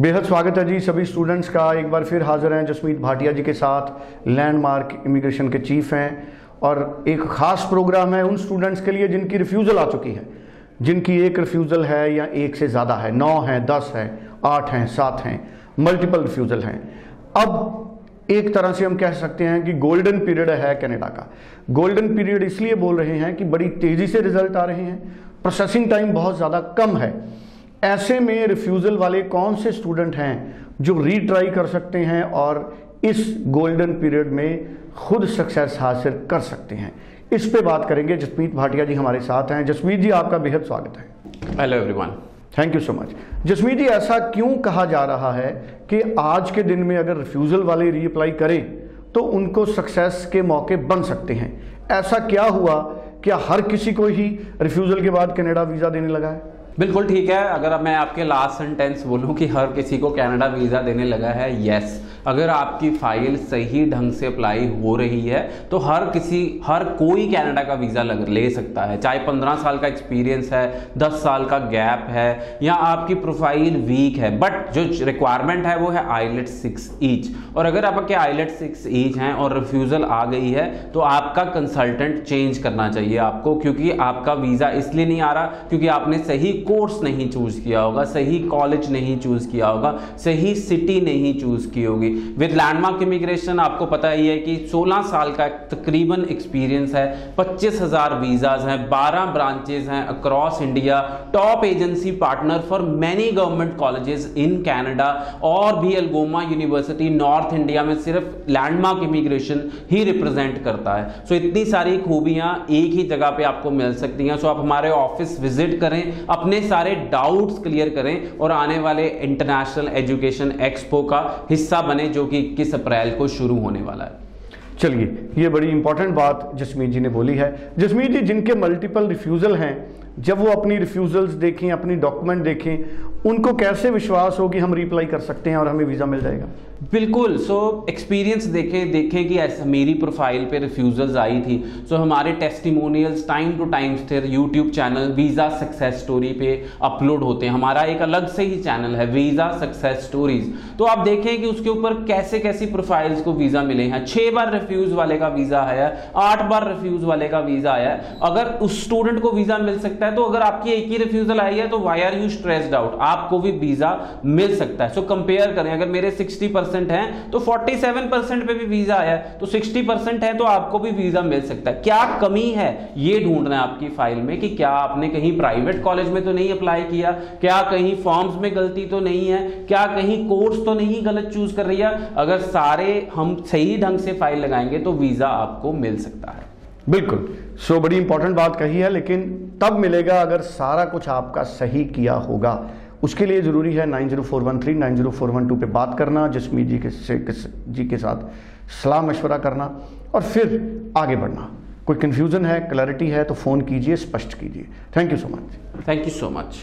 बेहद स्वागत है जी सभी स्टूडेंट्स का। एक बार फिर हाजिर हैं जसमीत भाटिया जी के साथ लैंडमार्क इमिग्रेशन के चीफ हैं। और एक ख़ास प्रोग्राम है उन स्टूडेंट्स के लिए जिनकी रिफ्यूज़ल आ चुकी है। जिनकी एक रिफ्यूज़ल है या एक से ज़्यादा है। नौ हैं, दस हैं, आठ हैं, सात हैं। मल्टीपल रिफ्यूज़ल हैं। अब एक तरह से हम कह सकते हैं कि गोल्डन पीरियड है कनाडा का। गोल्डन पीरियड इसलिए बोल रहे हैं कि बड़ी तेज़ी से रिज़ल्ट आ रहे हैं। प्रोसेसिंग टाइम बहुत ज़्यादा कम है। ऐसे में रिफ्यूज़ल वाले कौन से स्टूडेंट हैं जो रीट्राई कर सकते हैं और इस गोल्डन पीरियड में खुद सक्सेस हासिल कर सकते हैं। इस पे बात करेंगे। जसमीत भाटिया जी हमारे साथ हैं। जसमीत जी आपका बेहद स्वागत है। Hello everyone thank you so much Jasmeet ji ऐसा क्यों कहा जा रहा है कि आज के दिन में अगर रिफ्यूज़ल वाले रीअप्लाई करें तो उनको सक्सेस के मौके बन सकते हैं। ऐसा क्या हुआ? क्या हर किसी को ही रिफ्यूज़ल के बाद कनाडा वीज़ा देने लगा है? बिल्कुल ठीक है। अगर मैं आपके लास्ट सेंटेंस बोलूँ कि हर किसी को कनाडा वीज़ा देने लगा है यस अगर आपकी फ़ाइल सही ढंग से अप्लाई हो रही है तो हर किसी, हर कोई कनाडा का वीज़ा लग, ले सकता है। चाहे पंद्रह साल का एक्सपीरियंस है, दस साल का गैप है, या आपकी प्रोफ़ाइल वीक है। बट जो रिक्वायरमेंट है, वो है आईलेट सिक्स ईच और अगर आपके आईलेट सिक्स ईच हैं और रिफ्यूज़ल आ गई है तो आपका कंसल्टेंट चेंज करना चाहिए आपको, क्योंकि आपका वीज़ा इसलिए नहीं आ रहा, क्योंकि आपने सही कोर्स नहीं चूज़ किया होगा सही कॉलेज नहीं चूज़ किया होगा सही सिटी नहीं चूज़ की होगी। विद लैंडमार्क इमिग्रेशन आपको पता ही है कि 16 साल का तकरीबन एक्सपीरियंस है पच्चीस हज़ार वीजाज हैं 12 ब्रांचेज हैं across India top agency partner for many government colleges in Canada और भी एल्गोमा यूनिवर्सिटी नॉर्थ इंडिया में सिर्फ़ लैंडमार्क इमिग्रेशन ही रिप्रेजेंट करता है। सो so, इतनी सारी खूबियाँ एक ही जगह पे आपको मिल सकती हैं। सो so, आप हमारे ऑफ़िस विज़िट करें अपने सारे डाउट्स क्लियर करें और आने वाले इंटरनेशनल एजुकेशन एक्सपो का हिस्सा बने जो कि इक्कीस अप्रैल को शुरू होने वाला है। चलिए, ये बड़ी इंपॉर्टेंट बात जसमीत जी ने बोली है। जसमीत जी, जिनके मल्टीपल रिफ्यूज़ल हैं, जब वो अपनी रिफ्यूज़ल्स देखें, अपनी डॉक्यूमेंट देखें उनको कैसे विश्वास हो कि हम रिप्लाई कर सकते हैं और हमें वीज़ा मिल जाएगा? बिल्कुल सो एक्सपीरियंस देखें देखें कि ऐसा मेरी प्रोफ़ाइल पे रिफ्यूज़ल्स आई थी। सो so, हमारे टेस्टिमोनियल्स टाइम टू टाइम स्थिर YouTube channel visa success story पे अपलोड होते हैं। हमारा एक अलग से ही चैनल है वीज़ा सक्सेस स्टोरीज तो आप देखें कि उसके ऊपर कैसे कैसी प्रोफाइल्स को वीज़ा मिले हैं। छः बार रिफ्यूज़ वाले का वीज़ा आया आठ बार रिफ्यूज़ वाले का वीज़ा आया। अगर उस स्टूडेंट को वीज़ा मिल सकता है तो अगर आपकी एक ही रिफ्यूज़ल आई है तो why are you stressed out आपको भी वीज़ा मिल सकता है। सो कंपेयर करें अगर मेरे सिक्सटी परसेंट है तो 47 परसेंट पे भी वीज़ा आया तो 60 परसेंट है तो आपको भी वीज़ा मिल सकता है। क्या कमी है? ये ढूंढना है आपकी फ़ाइल में कि क्या आपने कहीं प्राइवेट कॉलेज में तो नहीं अप्लाई किया क्या कहीं फॉर्म्स में गलती तो नहीं है क्या कहीं कोर्स तो नहीं गलत चूज़ कर रही है। अगर सारे हम सही ढंग से फ़ाइल लगाएँगे तो वीज़ा आपको मिल सकता है। बिल्कुल। सो so, बड़ी इंपॉर्टेंट बात कही है लेकिन तब मिलेगा अगर सारा कुछ आपका सही किया होगा। उसके लिए ज़रूरी है nine zero four one three nine zero four one two पर बात करना जसमीत जी के से किस, जी के साथ सलाह मशवरा करना और फिर आगे बढ़ना। कोई कन्फ्यूज़न है क्लैरिटी है तो फ़ोन कीजिए स्पष्ट कीजिए। Thank you so much thank you so much